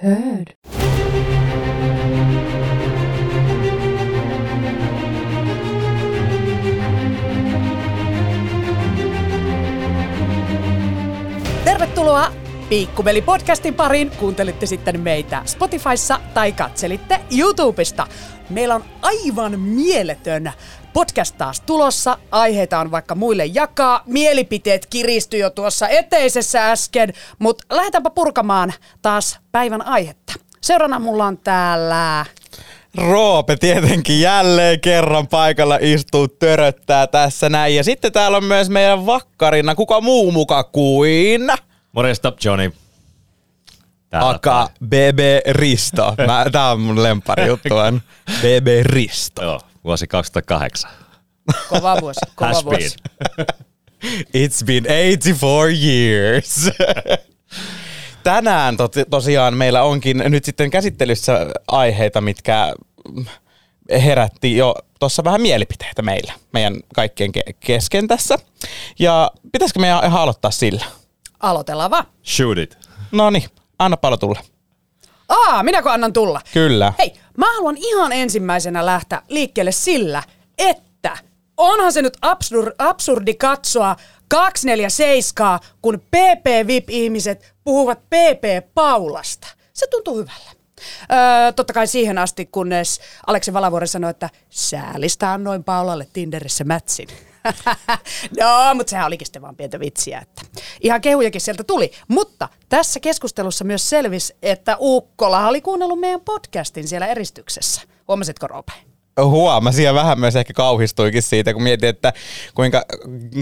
Heard. Tervetuloa Piikkuveli-podcastin pariin. Kuuntelitte sitten meitä Spotifyssa tai katselitte YouTubesta. Meillä on aivan mieletön podcast taas tulossa. Aiheita on vaikka muille jakaa. Mielipiteet kiristyi jo tuossa eteisessä äsken, mutta lähdetäänpä purkamaan taas päivän aihetta. Seurana mulla on täällä Roope tietenkin jälleen kerran paikalla istuu töröttää tässä näin. Ja sitten täällä on myös meidän vakkarina, kuka muu muka kuin... Morjesta, Johnny. Täällä Aka BB Risto. Mä, tää on mun lempari juttu on BB Risto. Joo, vuosi 2008. kova vuosi, kova Has vuosi. been. It's been 84 years. Tänään to- tosiaan meillä onkin nyt sitten käsittelyssä aiheita, mitkä herätti jo tuossa vähän mielipiteitä meillä, meidän kaikkien ke- kesken tässä. Ja pitäisikö meidän ihan aloittaa sillä? Aloitellaan vaan. Shoot it. No niin, anna palo tulla. Aa, minäkö annan tulla? Kyllä. Hei, mä haluan ihan ensimmäisenä lähteä liikkeelle sillä, että onhan se nyt absur- absurdi katsoa 247, kun PP-VIP-ihmiset puhuvat PP-Paulasta. Se tuntuu hyvälle. Öö, totta kai siihen asti, kunnes Aleksi Valavuori sanoi, että säälistä annoin Paulalle Tinderissä mätsin. no, mutta sehän olikin sitten vaan pientä vitsiä. Että ihan kehujakin sieltä tuli. Mutta tässä keskustelussa myös selvisi, että Ukkola oli kuunnellut meidän podcastin siellä eristyksessä. Huomasitko Roope? Huomasin ja vähän myös ehkä kauhistuikin siitä, kun mietin, että kuinka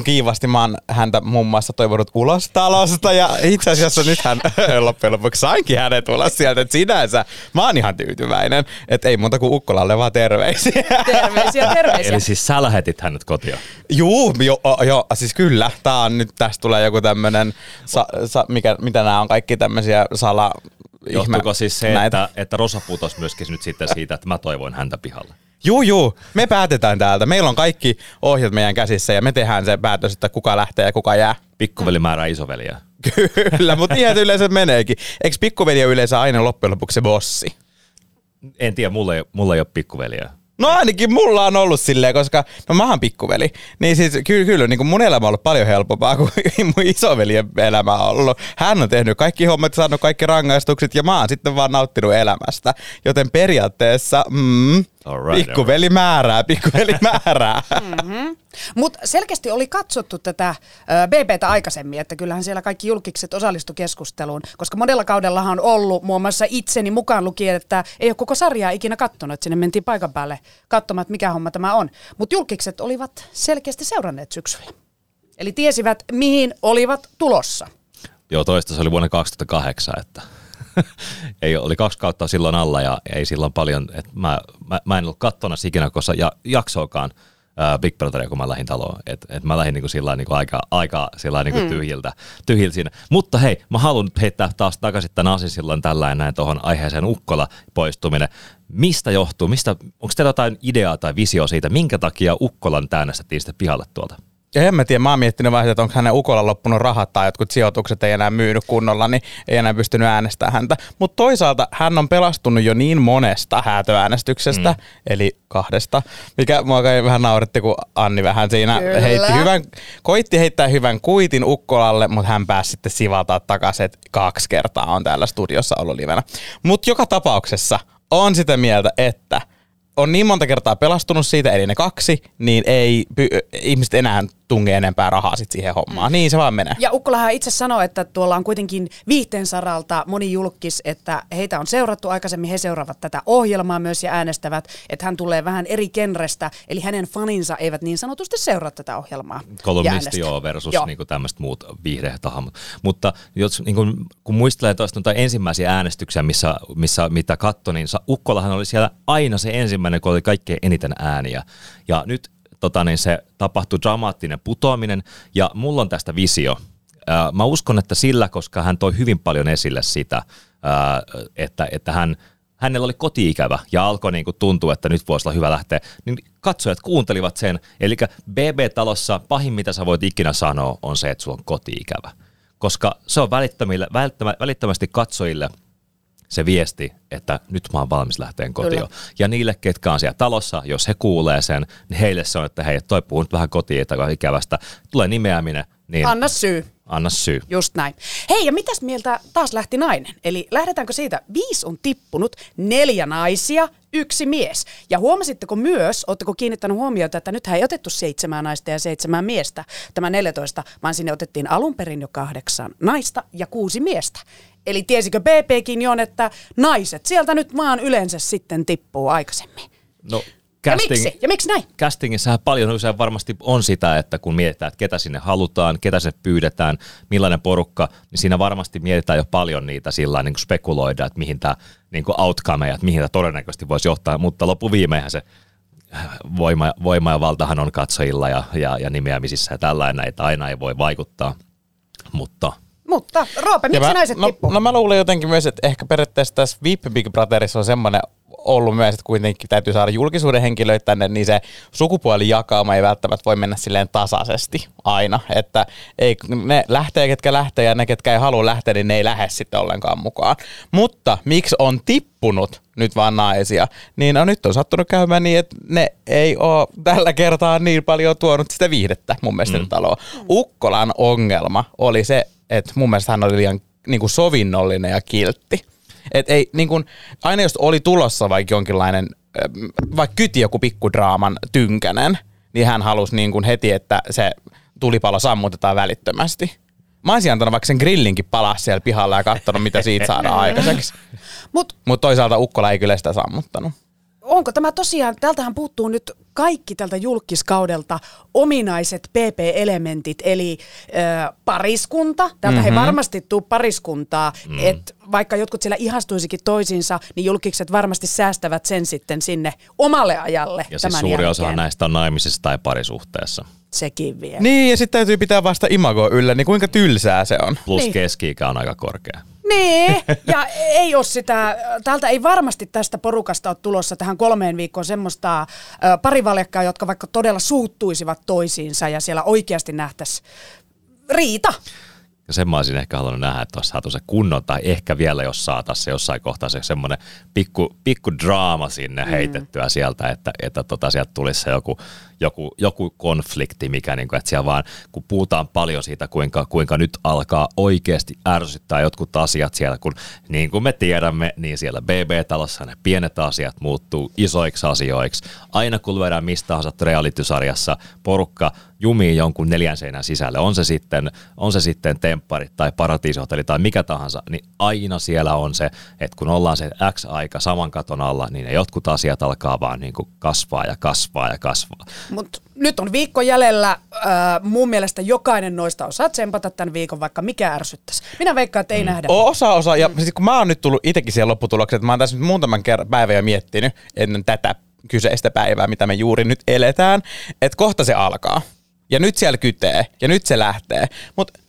kiivasti mä oon häntä muun muassa toivonut ulos talosta. Ja itse asiassa nythän loppujen lopuksi sainkin hänet ulos sieltä. Että sinänsä mä oon ihan tyytyväinen. Että ei muuta kuin Ukkolalle vaan terveisiä. Terveisiä, terveisiä. Eli siis sä lähetit hänet kotia. Juu, jo, jo, siis kyllä. Tää on nyt, tästä tulee joku tämmönen, sa, sa, mikä, mitä nämä on kaikki tämmöisiä sala... Johtuuko ihme- siis se, näitä. että, että Rosa putos myöskin nyt sitten siitä, että mä toivoin häntä pihalle? Juu, juu. Me päätetään täältä. Meillä on kaikki ohjat meidän käsissä ja me tehdään se päätös, että kuka lähtee ja kuka jää. Pikkuveli määrää isoveliä. Kyllä, mutta se yleensä meneekin. Eikö pikkuveli ole yleensä aina loppujen lopuksi se bossi? En tiedä, mulla ei, mulla ei ole pikkuveliä. No ainakin mulla on ollut silleen, koska no mä oon pikkuveli. Niin siis kyllä, kyllä niin kuin mun elämä on ollut paljon helpompaa kuin mun isoveljen elämä on ollut. Hän on tehnyt kaikki hommat, saanut kaikki rangaistukset ja mä oon sitten vaan nauttinut elämästä. Joten periaatteessa, mm, Alright, pikkuveli määrää, pikkuveli määrää. Mutta selkeästi oli katsottu tätä BBtä aikaisemmin, että kyllähän siellä kaikki julkikset osallistu keskusteluun, koska monella kaudellahan on ollut muun muassa itseni mukaan lukien, että ei ole koko sarjaa ikinä kattonut, että sinne mentiin paikan päälle katsomaan, että mikä homma tämä on. Mutta julkikset olivat selkeästi seuranneet syksyllä. Eli tiesivät, mihin olivat tulossa. Joo, toista se oli vuonna 2008, että ei, oli kaksi kautta silloin alla ja ei silloin paljon, että mä, mä, mä en ollut kattona ikinä koska ja, jaksoakaan ää, Big Brotheria, kun mä lähdin taloon. Et, et mä lähdin niinku sillä niinku aika, aika sillä niinku mm. tyhjiltä, tyhjiltä siinä. Mutta hei, mä haluan nyt heittää taas takaisin tämän asin silloin tällä näin tuohon aiheeseen Ukkola poistuminen. Mistä johtuu? Mistä, onko teillä jotain ideaa tai visio siitä, minkä takia Ukkolan äänestettiin sitten pihalle tuolta? Ja en mä tiedä, mä oon miettinyt vähän, että onko hänen ukolla loppunut rahat tai jotkut sijoitukset ei enää myynyt kunnolla, niin ei enää pystynyt äänestämään häntä. Mutta toisaalta hän on pelastunut jo niin monesta häätöäänestyksestä, mm. eli kahdesta, mikä mua kai vähän nauretti, kun Anni vähän siinä Kyllä. heitti hyvän, koitti heittää hyvän kuitin Ukkolalle, mutta hän pääsi sitten sivaltaa takaisin, että kaksi kertaa on täällä studiossa ollut livenä. Mutta joka tapauksessa on sitä mieltä, että on niin monta kertaa pelastunut siitä, eli ne kaksi, niin ei py- ihmiset enää tunge enempää rahaa sit siihen hommaan. Mm. Niin se vaan menee. Ja Ukkolahan itse sanoi, että tuolla on kuitenkin viihteen saralta moni julkis, että heitä on seurattu aikaisemmin, he seuraavat tätä ohjelmaa myös ja äänestävät, että hän tulee vähän eri genrestä, eli hänen faninsa eivät niin sanotusti seuraa tätä ohjelmaa. kolumnisti joo versus Joo. Niin tämmöistä muut viihdetahamut. Mutta jos, niin kuin, kun muistelee tuosta ensimmäisiä äänestyksiä, missä, missä mitä katto, niin Ukkolahan oli siellä aina se ensimmäinen, kun oli kaikkein eniten ääniä. Ja nyt tota, niin se tapahtui dramaattinen putoaminen, ja mulla on tästä visio. Mä uskon, että sillä, koska hän toi hyvin paljon esille sitä, että, että hän, hänellä oli kotiikävä ja alkoi niin tuntua, että nyt voisi olla hyvä lähteä, niin katsojat kuuntelivat sen. Eli BB-talossa pahin, mitä sä voit ikinä sanoa, on se, että sulla on kotiikävä. Koska se on välittömästi katsojille se viesti, että nyt mä oon valmis lähteen kotiin. Kyllä. Ja niille, ketkä on siellä talossa, jos he kuulee sen, niin heille se on, että hei, toi puhuu nyt vähän kotiin tai ikävästä. Tulee nimeäminen, niin anna, Anna syy. Anna syy. Just näin. Hei, ja mitäs mieltä taas lähti nainen? Eli lähdetäänkö siitä, viisi on tippunut, neljä naisia, yksi mies. Ja huomasitteko myös, oletteko kiinnittänyt huomiota, että nythän ei otettu seitsemää naista ja seitsemää miestä, tämä 14, vaan sinne otettiin alun perin jo kahdeksan naista ja kuusi miestä. Eli tiesikö BPkin jo, että naiset sieltä nyt vaan yleensä sitten tippuu aikaisemmin. No, Ja miksi? Ja miksi näin? castingissahan paljon usein varmasti on sitä, että kun mietitään, että ketä sinne halutaan, ketä se pyydetään, millainen porukka, niin siinä varmasti mietitään jo paljon niitä sillä niin kuin spekuloida, että mihin tämä niin kuin outcome ja että mihin tämä todennäköisesti voisi johtaa, mutta loppuviimeinhän se voima, voima ja valtahan on katsojilla ja, ja, ja nimeämisissä ja tällainen, että aina ei voi vaikuttaa, mutta Mutta Roope, miksi mä, naiset no, tippuu? no mä luulen jotenkin myös, että ehkä periaatteessa tässä VIP Big Brotherissa on semmoinen ollut myös, että kuitenkin täytyy saada julkisuuden henkilöitä tänne, niin se sukupuolijakauma ei välttämättä voi mennä silleen tasaisesti aina. Että ei, ne lähtee, ketkä lähtee ja ne, ketkä ei halua lähteä, niin ne ei lähde sitten ollenkaan mukaan. Mutta miksi on tippunut nyt vaan naisia, niin no, nyt on sattunut käymään niin, että ne ei ole tällä kertaa niin paljon tuonut sitä viihdettä mun mielestä mm. taloa. Ukkolan ongelma oli se, että mun mielestä hän oli liian niin kuin sovinnollinen ja kiltti. Et ei, niin kuin, aina jos oli tulossa vaikka jonkinlainen, ähm, vaikka kyti joku pikkudraaman tynkänen, niin hän halusi niin kuin heti, että se tulipalo sammutetaan välittömästi. Mä olisin antanut vaikka sen grillinkin palaa siellä pihalla ja katsonut, mitä siitä saadaan aikaiseksi. Mutta Mutta toisaalta Ukkola ei kyllä sitä sammuttanut. Onko tämä tosiaan, tältähän puuttuu nyt kaikki tältä julkiskaudelta ominaiset PP-elementit, eli ö, pariskunta. Täältä mm-hmm. ei varmasti tule pariskuntaa, mm. että vaikka jotkut siellä ihastuisikin toisiinsa, niin julkikset varmasti säästävät sen sitten sinne omalle ajalle ja siis suuri jälkeen. osa näistä on naimisissa tai parisuhteessa. Sekin vielä. Niin, ja sitten täytyy pitää vasta imagoa yllä, niin kuinka tylsää se on. Plus Niin. keski-ikä on aika korkea. Niin, ja ei ole sitä, täältä ei varmasti tästä porukasta ole tulossa tähän kolmeen viikkoon semmoista parivaljakkaa, jotka vaikka todella suuttuisivat toisiinsa ja siellä oikeasti nähtäisi riita. Ja sen mä olisin ehkä halunnut nähdä, että olisi saatu se kunnon, tai ehkä vielä jos saataisiin se jossain kohtaa se semmoinen pikku, pikku draama sinne mm. heitettyä sieltä, että, että tota, sieltä tulisi se joku, joku, joku konflikti, mikä niin kuin, että siellä vaan, kun puhutaan paljon siitä, kuinka, kuinka nyt alkaa oikeasti ärsyttää jotkut asiat siellä, kun niin kuin me tiedämme, niin siellä BB-talossa ne pienet asiat muuttuu isoiksi asioiksi. Aina kun lyödään mistä tahansa reality-sarjassa porukka jumii jonkun neljän seinän sisälle, on se sitten, on se sitten tempparit tai paratiisihotelli tai mikä tahansa, niin aina siellä on se, että kun ollaan se X aika saman katon alla, niin ne jotkut asiat alkaa vaan niin kuin kasvaa ja kasvaa ja kasvaa. Mutta nyt on viikko jäljellä. Äh, mun mielestä jokainen noista osaa tsempata tämän viikon, vaikka mikä ärsyttäisi. Minä veikkaan, että ei mm. nähdä. Osa, osa. Ja siis kun mä oon nyt tullut itsekin siihen lopputulokseen, että mä oon tässä nyt muutaman kerran päivän jo miettinyt ennen tätä kyseistä päivää, mitä me juuri nyt eletään, että kohta se alkaa. Ja nyt siellä kytee, ja nyt se lähtee. Mutta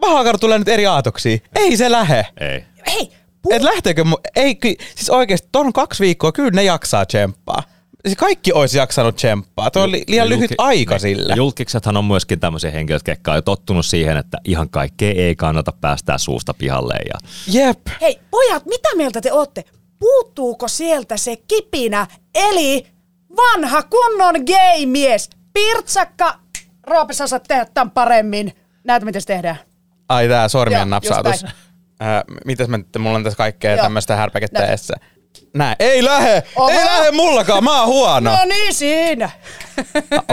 Vahakar tulee nyt eri aatoksia. Ei se lähe. Ei. Hei, pu- Et lähteekö mu- Ei, ky- siis oikeesti, ton kaksi viikkoa, kyllä ne jaksaa tsemppaa. Siis kaikki olisi jaksanut tsemppaa. Tuo oli liian lyhyt Julki- aika ne- sille. Julkiksethan on myöskin tämmöisiä henkilöitä, jotka on jo tottunut siihen, että ihan kaikkea ei kannata päästää suusta pihalle. Ja Jep. hei, pojat, mitä mieltä te ootte? Puuttuuko sieltä se kipinä, eli vanha kunnon gay-mies? Pirtsakka, Roope, sä osaat tehdä tämän paremmin. Näet, miten se tehdään. Ai tää sormien Joo, napsautus. Äh, mitäs mä mulla on tässä kaikkea tämmöistä härpäkettä edessä. Näin. Ei lähe! Oho. Ei lähe mullakaan, mä oon huono. No niin siinä.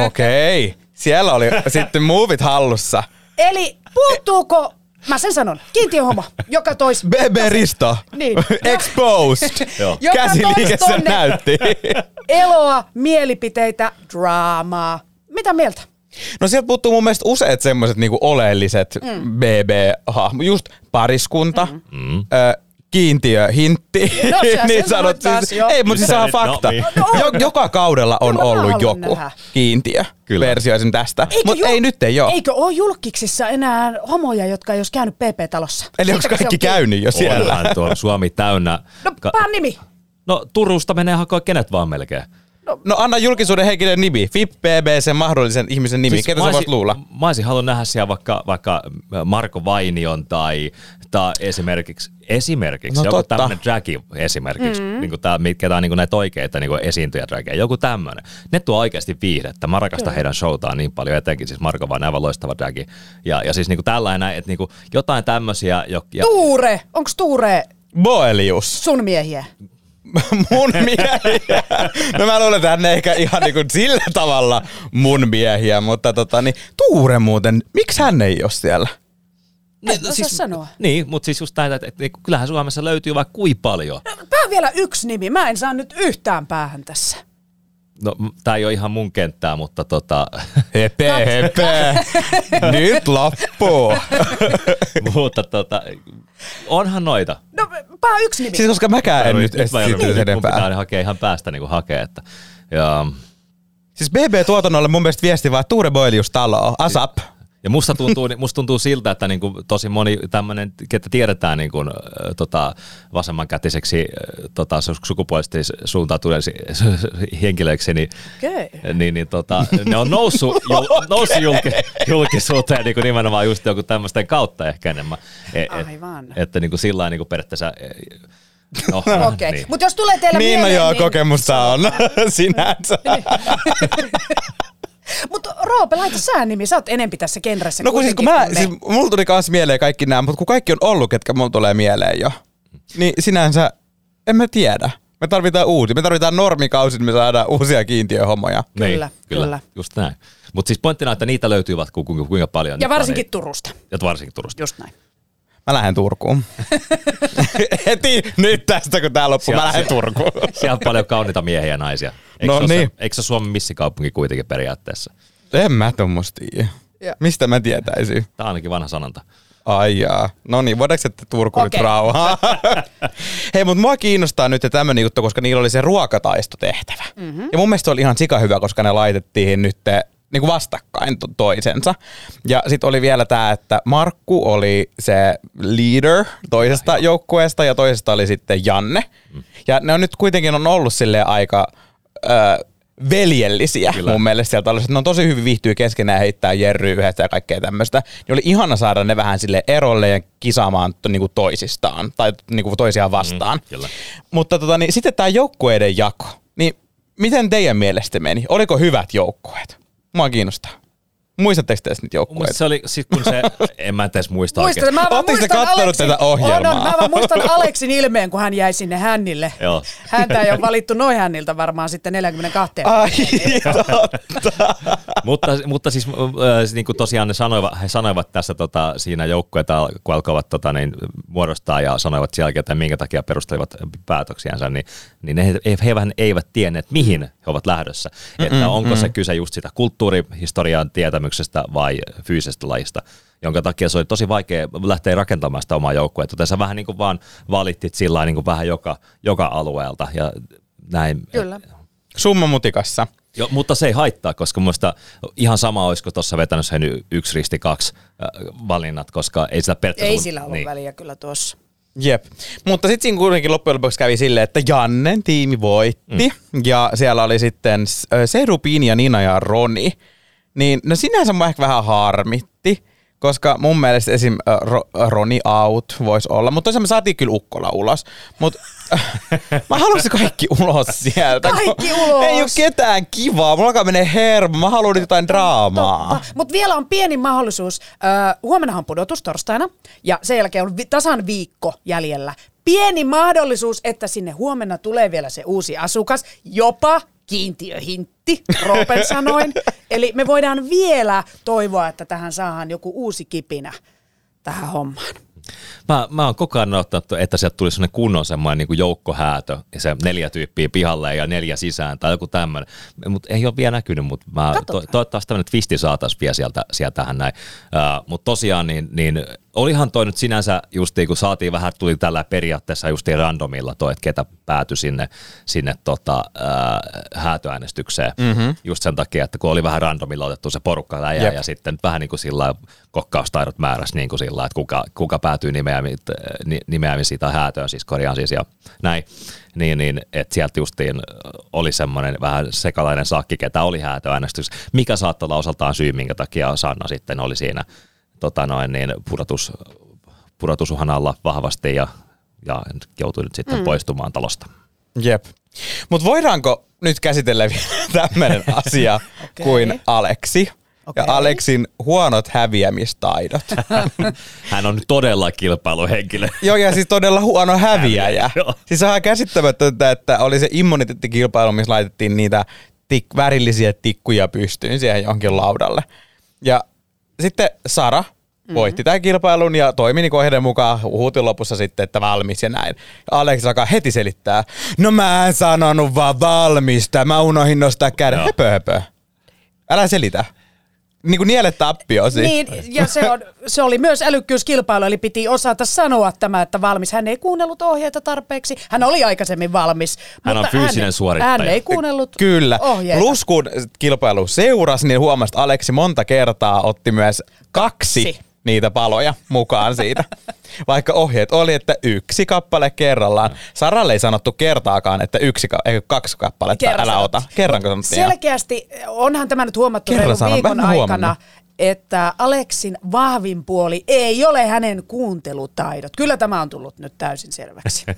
Okei. Okay. Siellä oli sitten muuvit hallussa. Eli puuttuuko, mä sen sanon, kiintiöhomo, joka tois... BB Risto. Niin. Exposed. Joka Käsiliike tois näytti. Eloa, mielipiteitä, draamaa. Mitä mieltä? No sieltä puuttuu mun mielestä useat semmoiset niinku oleelliset mm. BB-hahmo. Just pariskunta, mm. ö, kiintiö, hintti, No, niin sanot. Siis, jo. ei, mutta siis on no fakta. niin. No on. Jo, joka kaudella on mä ollut joku nähdä. kiintiö. Kyllä. Versio esim. tästä. Mutta ei nyt ei ole. Eikö ole julkiksissa enää homoja, jotka ei olisi käynyt PP-talossa? Eli onko kaikki on kiinni? käynyt jo siellä? onhan tuo Suomi täynnä. No, Ka- nimi. no Turusta menee hakoa kenet vaan melkein. No anna julkisuuden henkilön nimi. FIP, BB, sen mahdollisen ihmisen nimi. Siis Ketä sä voit luulla? Mä olisin halunnut nähdä siellä vaikka, vaikka Marko Vainion tai, tää esimerkiksi, esimerkiksi No joku totta. tämmöinen dragi esimerkiksi, mm. niin kuin tää, mitkä tää on niin kuin näitä oikeita niin kuin esiintyjä drageja, joku tämmöinen. Ne tuo oikeasti viihdettä. Mä rakastan Kyllä. heidän showtaan niin paljon, etenkin siis Marko vaan aivan loistava dragi. Ja, ja siis niin kuin tällainen, että niin kuin jotain tämmöisiä, jo, ja, Tuure, onks Tuure Boelius. sun miehiä? mun miehiä. No mä luulen, että hän ei ehkä ihan niin kuin sillä tavalla mun miehiä, mutta tota, niin, Tuure muuten, miksi hän ei ole siellä? En osaa sanoa. Niin, mutta siis just näitä, että, että, että kyllähän Suomessa löytyy vaikka kui paljon. Pää vielä yksi nimi. Mä en saa nyt yhtään päähän tässä. No, tämä ei ole ihan mun kenttää, mutta tota, Hepe, hepe. Nyt loppuu. mutta tota, onhan noita. No, pää yksi nimi. Siis koska mäkään en nyt joudun- esitä nyt mun enempää. pitää ne hakea ihan päästä niin kuin hakea. Että, ja, Siis BB-tuotannolle mun mielestä viesti vaan Tuure Boelius taloa. ASAP. Ja musta tuntuu, musta tuntuu siltä, että niin kuin tosi moni tämmöinen, ketä tiedetään niin kuin, tota, vasemmankätiseksi tota, su- sukupuolisesti suuntautuneeksi henkilöiksi, niin, Okei. niin, niin tota, ne on noussut, jul, noussut julki, julkisuuteen niin kuin nimenomaan just joku tämmöisten kautta ehkä enemmän. E, et, Aivan. että niin kuin sillä lailla niin kuin periaatteessa... e, No, Okei, okay. niin. mutta jos tulee teille Niin, no mieleen, joo, niin... kokemusta on sinänsä. Mutta Roope, laita sää nimi, sä oot enempi tässä genressä No kun siis kun mä, kuin me. siis mulla tuli kans mieleen kaikki nämä, mutta kun kaikki on ollut, ketkä mulla tulee mieleen jo, niin sinänsä en mä tiedä. Me tarvitaan uusia. Me tarvitaan normikausi, että me saadaan uusia kiintiöhommoja. Kyllä, niin, kyllä, kyllä. just näin. Mutta siis pointtina, että niitä löytyy vaikka ku- ku- kuinka paljon. Ja on, varsinkin niin, Turusta, ja varsinkin Turusta. just näin. Mä lähden Turkuun. Heti nyt tästä, kun tää loppuu, mä lähden Turkuun. Siellä on paljon kauniita miehiä ja naisia. Eikö No se niin. Se, eikö se Suomen missikaupunki kuitenkin periaatteessa? En mä tuommoista. Joo. Mistä mä tietäisin? Tämä on ainakin vanha sanonta. Ai jaa. No niin, voidaanko sitten Turku nyt Okei. rauhaa? Hei, mutta mua kiinnostaa nyt tämmöinen juttu, koska niillä oli se ruokataistotehtävä. Mm-hmm. Ja mun mielestä se oli ihan sika hyvä, koska ne laitettiin nyt niin kuin vastakkain to- toisensa. Ja sitten oli vielä tämä, että Markku oli se leader toisesta joukkueesta ja toisesta oli sitten Janne. Mm. Ja ne on nyt kuitenkin on ollut silleen aika... Ö, veljellisiä Kyllä. mun mielestä sieltä oli, että ne on tosi hyvin viihtyy keskenään ja heittää jerryä yhdessä ja kaikkea tämmöistä. Niin oli ihana saada ne vähän sille erolle ja kisaamaan to, niinku toisistaan tai niinku toisiaan vastaan. Mm, kyllä. Mutta tota, niin, sitten tämä joukkueiden jako. Niin miten teidän mielestä meni? Oliko hyvät joukkueet? Mua kiinnostaa. Muistatteko te mielestä joukkueita? se oli, siis kun se, en mä edes muista Muistan, oikein. mä vaan Ootteko te muistan kattonut Aleksin, tätä ohjelmaa? On, on, mä vaan muistan Aleksin ilmeen, kun hän jäi sinne hännille. Joo. Häntä ei ole valittu noin hänniltä varmaan sitten 42. Ai, totta. mutta, mutta siis äh, niin kuin tosiaan ne sanoivat, he sanoivat tässä tota, siinä joukkueita, kun alkoivat tota, niin, muodostaa ja sanoivat sen jälkeen, että minkä takia perustelivat päätöksiänsä, niin, niin he, he, he vähän eivät tienneet, mihin he ovat lähdössä. Että onko se kyse just sitä kulttuurihistorian tietämyksestä vai fyysisestä lajista jonka takia se oli tosi vaikea lähteä rakentamaan sitä omaa joukkuetta. Joten sä vähän niin kuin vaan valittit sillä niin kuin vähän joka, joka alueelta ja näin. Kyllä. Summa mutikassa. Jo, mutta se ei haittaa, koska muista ihan sama olisiko tuossa vetänyt sen yksi risti kaksi valinnat, koska ei sitä periaatteessa... Ei sillä ollut niin. väliä kyllä tuossa. Jep. Mutta sitten siinä kuitenkin loppujen lopuksi kävi silleen, että Jannen tiimi voitti. Mm. Ja siellä oli sitten äh, Serupin ja Nina ja Roni. Niin no sinänsä mua ehkä vähän harmitti, koska mun mielestä esim. Ro, Roni out voisi olla. Mutta toisaalta me saatiin kyllä Ukkola ulos. Mutta mä haluaisin kaikki ulos sieltä. Kaikki ulos. Ei ole ketään kivaa. Mulla alkaa menee hermo. Mä haluan nyt jotain draamaa. Mutta vielä on pieni mahdollisuus. Öö, huomennahan on pudotus torstaina ja sen jälkeen on vi- tasan viikko jäljellä. Pieni mahdollisuus, että sinne huomenna tulee vielä se uusi asukas, jopa kiintiöhintti, Roopen sanoin. Eli me voidaan vielä toivoa, että tähän saadaan joku uusi kipinä tähän hommaan. Mä, mä oon koko ajan odottanut, että sieltä tulisi sellainen kunnon semmoinen niin kuin joukkohäätö, ja se neljä tyyppiä pihalle ja neljä sisään tai joku tämmöinen. Mutta ei ole vielä näkynyt, mutta mä to, toivottavasti tämmöinen twisti saataisiin vielä sieltä, sieltä tähän näin. Uh, mutta tosiaan, niin, niin olihan toi nyt sinänsä justiin, kun saatiin vähän, tuli tällä periaatteessa justiin randomilla toi, että ketä päätyi sinne, sinne tota, uh, häätöäänestykseen. Mm-hmm. Just sen takia, että kun oli vähän randomilla otettu se porukka läjä ja sitten vähän niin kuin sillä kokkaustaidot määräsi niin kuin sillä että kuka, kuka päätyy nimeämi, ni- nimeämisiin tai häätöön, siis korjaan siis ja näin, niin, niin että sieltä justiin oli semmoinen vähän sekalainen sakki, ketä oli häätöäänestys, mikä saattaa olla osaltaan syy, minkä takia Sanna sitten oli siinä tota noin, niin pudotus pudotusuhan alla vahvasti ja, ja joutui nyt sitten mm. poistumaan talosta. Jep. Mutta voidaanko nyt käsitellä vielä tämmöinen asia okay. kuin Aleksi? Okay. Ja Aleksin huonot häviämistaidot. Hän on todella kilpailuhenkilö. Joo, ja siis todella huono häviäjä. häviäjä siis on käsittämätöntä, että oli se immuniteettikilpailu, missä laitettiin niitä tik- värillisiä tikkuja pystyyn siihen johonkin laudalle. Ja sitten Sara voitti mm-hmm. tämän kilpailun ja toimi niin ohjeiden mukaan huutin lopussa sitten, että valmis ja näin. Alex alkaa heti selittää, no mä en sanonut vaan valmista, mä unohin nostaa käden. Höpö, höpö. Älä selitä niin kuin nielet tappiosi. Niin, ja se, on, se oli myös älykkyyskilpailu, eli piti osata sanoa tämä, että valmis. Hän ei kuunnellut ohjeita tarpeeksi. Hän oli aikaisemmin valmis. Hän on fyysinen hän, suorittaja. Hän ei kuunnellut Kyllä. ohjeita. Plus kun kilpailu seurasi, niin huomasi, että Aleksi monta kertaa otti myös kaksi, kaksi niitä paloja mukaan siitä. Vaikka ohjeet oli, että yksi kappale kerrallaan. Saralle ei sanottu kertaakaan, että yksi, ei kaksi kappaletta, Kerran älä sanot. ota. Kerran sanottiin. Selkeästi, onhan tämä nyt huomattu Kerran sanon, viikon aikana, huomannut. että Aleksin vahvin puoli ei ole hänen kuuntelutaidot. Kyllä tämä on tullut nyt täysin selväksi.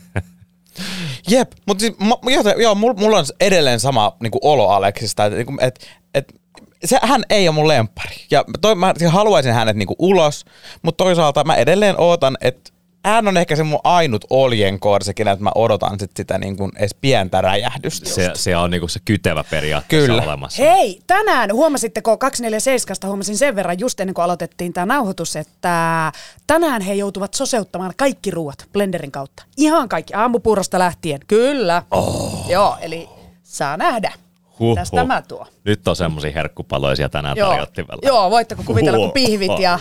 Jep, mutta siis, joo, joo, mulla on edelleen sama niin kuin olo Aleksista, että et, et, se, hän ei ole mun lempari. Ja toi, mä haluaisin hänet niinku ulos, mutta toisaalta mä edelleen ootan, että hän on ehkä se mun ainut oljenkorsekin, että mä odotan sit sitä niin kuin edes pientä räjähdystä. Se, se on niinku se kytevä periaatteessa Kyllä. olemassa. Hei, tänään huomasitteko 247, huomasin sen verran just ennen kuin aloitettiin tämä nauhoitus, että tänään he joutuvat soseuttamaan kaikki ruuat blenderin kautta. Ihan kaikki, aamupuurosta lähtien. Kyllä. Oh. Joo, eli saa nähdä. Huh, Tästä tämä tuo. Nyt on semmoisia herkkupaloisia tänään Joo. tarjottimella. Joo, voitteko kuvitella, kun pihvit ja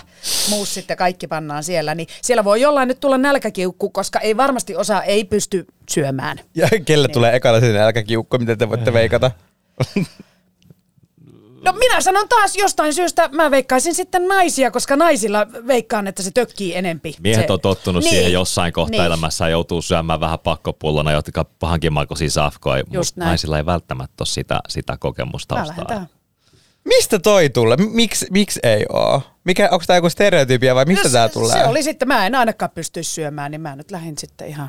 muus sitten kaikki pannaan siellä, niin siellä voi jollain nyt tulla nälkäkiukku, koska ei varmasti osa ei pysty syömään. Ja kelle niin. tulee ekana se nälkäkiukku, mitä te voitte veikata? No minä sanon taas jostain syystä, mä veikkaisin sitten naisia, koska naisilla veikkaan, että se tökkii enempi. Miehet se, on tottunut niin, siihen jossain kohtaa niin. elämässä joutuu syömään vähän pakkopullona, jotka pahankin maikoisia safkoja, mutta naisilla ei välttämättä ole sitä, sitä kokemusta. Mistä toi tulee? Miksi miks ei oo? Mikä, onko tämä joku stereotypia vai mistä no, tämä tulee? Se oli sitten, mä en ainakaan pysty syömään, niin mä nyt lähdin sitten ihan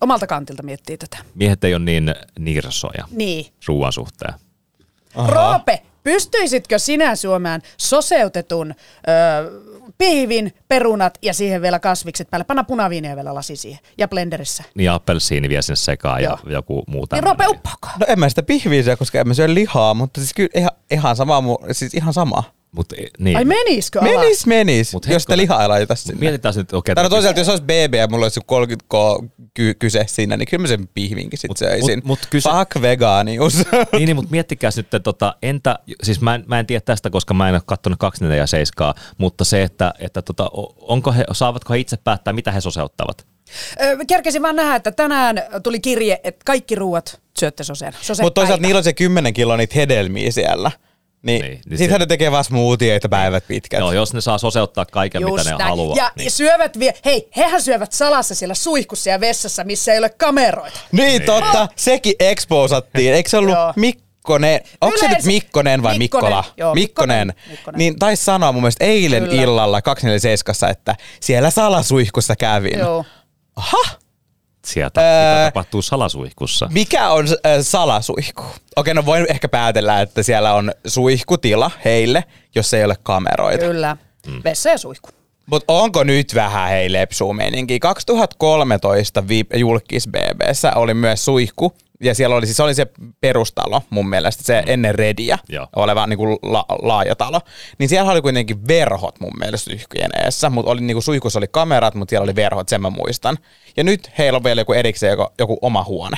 omalta kantilta miettiä tätä. Miehet ei ole niin nirsoja niin. ruoan suhteen. Aha. Roope, Pystyisitkö sinä suomään soseutetun ö, pihvin, perunat ja siihen vielä kasvikset päälle? Panna punaviiniä vielä lasi siihen ja blenderissä. Niin appelsiini vie sinne sekaan Joo. ja joku muu Niin rope No en mä sitä pihviä koska en mä syö lihaa, mutta siis kyllä ihan, ihan sama, siis ihan sama. Mut, e, niin. Ai meniskö alas? Menis, menis, Mut jos sitä lihaa ei laita sinne. Mietitään nyt, okei. Okay, toisaalta, jos olisi BB ja mulla olisi 30 k ky- kyse siinä, niin kyllä mä sen pihvinkin sit mut, söisin. Mut, mut kyse... Fuck vegaanius. niin, niin mutta miettikää sitten, tota, entä, siis mä en, mä en tiedä tästä, koska mä en ole katsonut 24 ja 7, mutta se, että, että tota, onko he, saavatko he itse päättää, mitä he soseuttavat? Kerkesin vaan nähdä, että tänään tuli kirje, että kaikki ruuat syötte soseen. Mutta toisaalta niillä on se 10 kiloa niitä hedelmiä siellä. Niin, niin, niin sitten ne tekee vaan smoothieita päivät pitkät. Joo, jos ne saa soseuttaa kaiken, Just mitä ne näin. haluaa. Ja niin. syövät vie- hei, hehän syövät salassa siellä suihkussa ja vessassa, missä ei ole kameroita. Niin, niin. totta. Sekin exposattiin. Eikö se ollut Mikkonen, onko se nyt Mikkonen vai Mikkonen, Mikkola? Joo, Mikkonen. Mikkonen. Mikkonen. Niin taisi sanoa mun mielestä eilen Kyllä. illalla 247, että siellä salasuihkussa kävin. Joo. Aha, sieltä, öö, mitä tapahtuu salasuihkussa. Mikä on äh, salasuihku? Okei, no voin ehkä päätellä, että siellä on suihkutila heille, jos ei ole kameroita. Kyllä, mm. vessa ja suihku. Mutta onko nyt vähän hei lepsuu meininki? 2013 julkis BBssä oli myös suihku, ja siellä oli, siis oli se perustalo mun mielestä, se mm. ennen Rediä Joo. oleva niin kuin la, laaja talo. Niin siellä oli kuitenkin verhot mun mielestä suihkujen eessä, mutta oli niin kuin suihkussa oli kamerat, mutta siellä oli verhot, sen mä muistan. Ja nyt heillä on vielä joku erikseen joku, joku oma huone.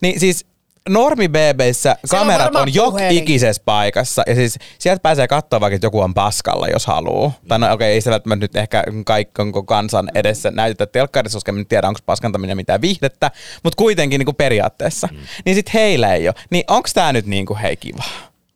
Niin siis normi BBissä kamerat on, on jok ikisessä paikassa. Ja siis sieltä pääsee katsoa vaikka, että joku on paskalla, jos haluaa. Mm. Tai no okei, okay, ei se välttämättä nyt ehkä kaikki onko kansan edessä näytetä telkkarissa, koska en tiedä, onko paskantaminen mitään viihdettä. Mutta kuitenkin niin kuin periaatteessa. Mm. Niin sit heillä ei ole. Niin onko tämä nyt niin kuin hei kiva?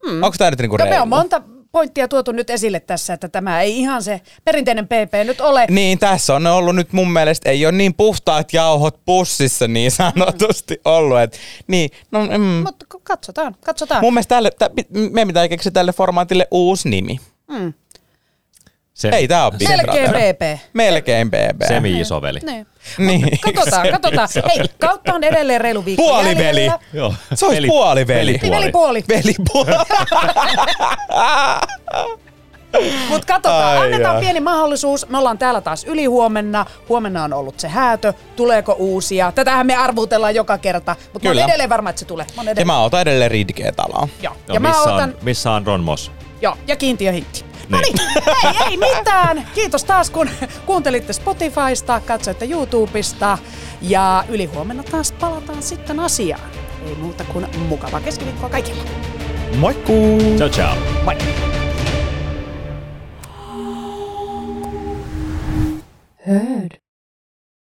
Mm. Onko tämä nyt niin kuin no, me on monta pointtia tuotu nyt esille tässä, että tämä ei ihan se perinteinen PP nyt ole. Niin, tässä on ollut nyt mun mielestä, ei ole niin puhtaat jauhot pussissa niin sanotusti mm. ollut. Et, niin, no, mm. Mutta katsotaan, katsotaan. Mun mielestä tälle, tä, me pitää keksiä tälle formaatille uusi nimi. Mm. Se, Ei tää ole Big Melkein Brother. PP. Melkein BB. Semi-isoveli. Niin. Niin. Katsotaan, katsotaan. Hei, kautta on edelleen reilu viikko Puoliveli. jäljellä. Joo. Se olisi puoliveli. Niin, velipuoli. Velipuoli. Mutta katsotaan, Ai annetaan jaa. pieni mahdollisuus. Me ollaan täällä taas ylihuomenna. Huomenna on ollut se häätö. Tuleeko uusia? Tätähän me arvuutellaan joka kerta. Mutta mä oon Kyllä. edelleen varma, että se tulee. Mä oon Ja edelleen. mä otan edelleen Ridgeä talaa. Joo. Joo, Ja mä missä, otan... on, missä on Ron Moss? Joo, ja kiintiöhintti. No Niin. niin, ei, ei mitään. Kiitos taas, kun kuuntelitte Spotifysta, katsoitte YouTubesta. Ja ylihuomenna taas palataan sitten asiaan. Ei muuta kuin mukavaa keskiviikkoa kaikille. Moikkuu! Ciao, ciao. Moi! Hörd.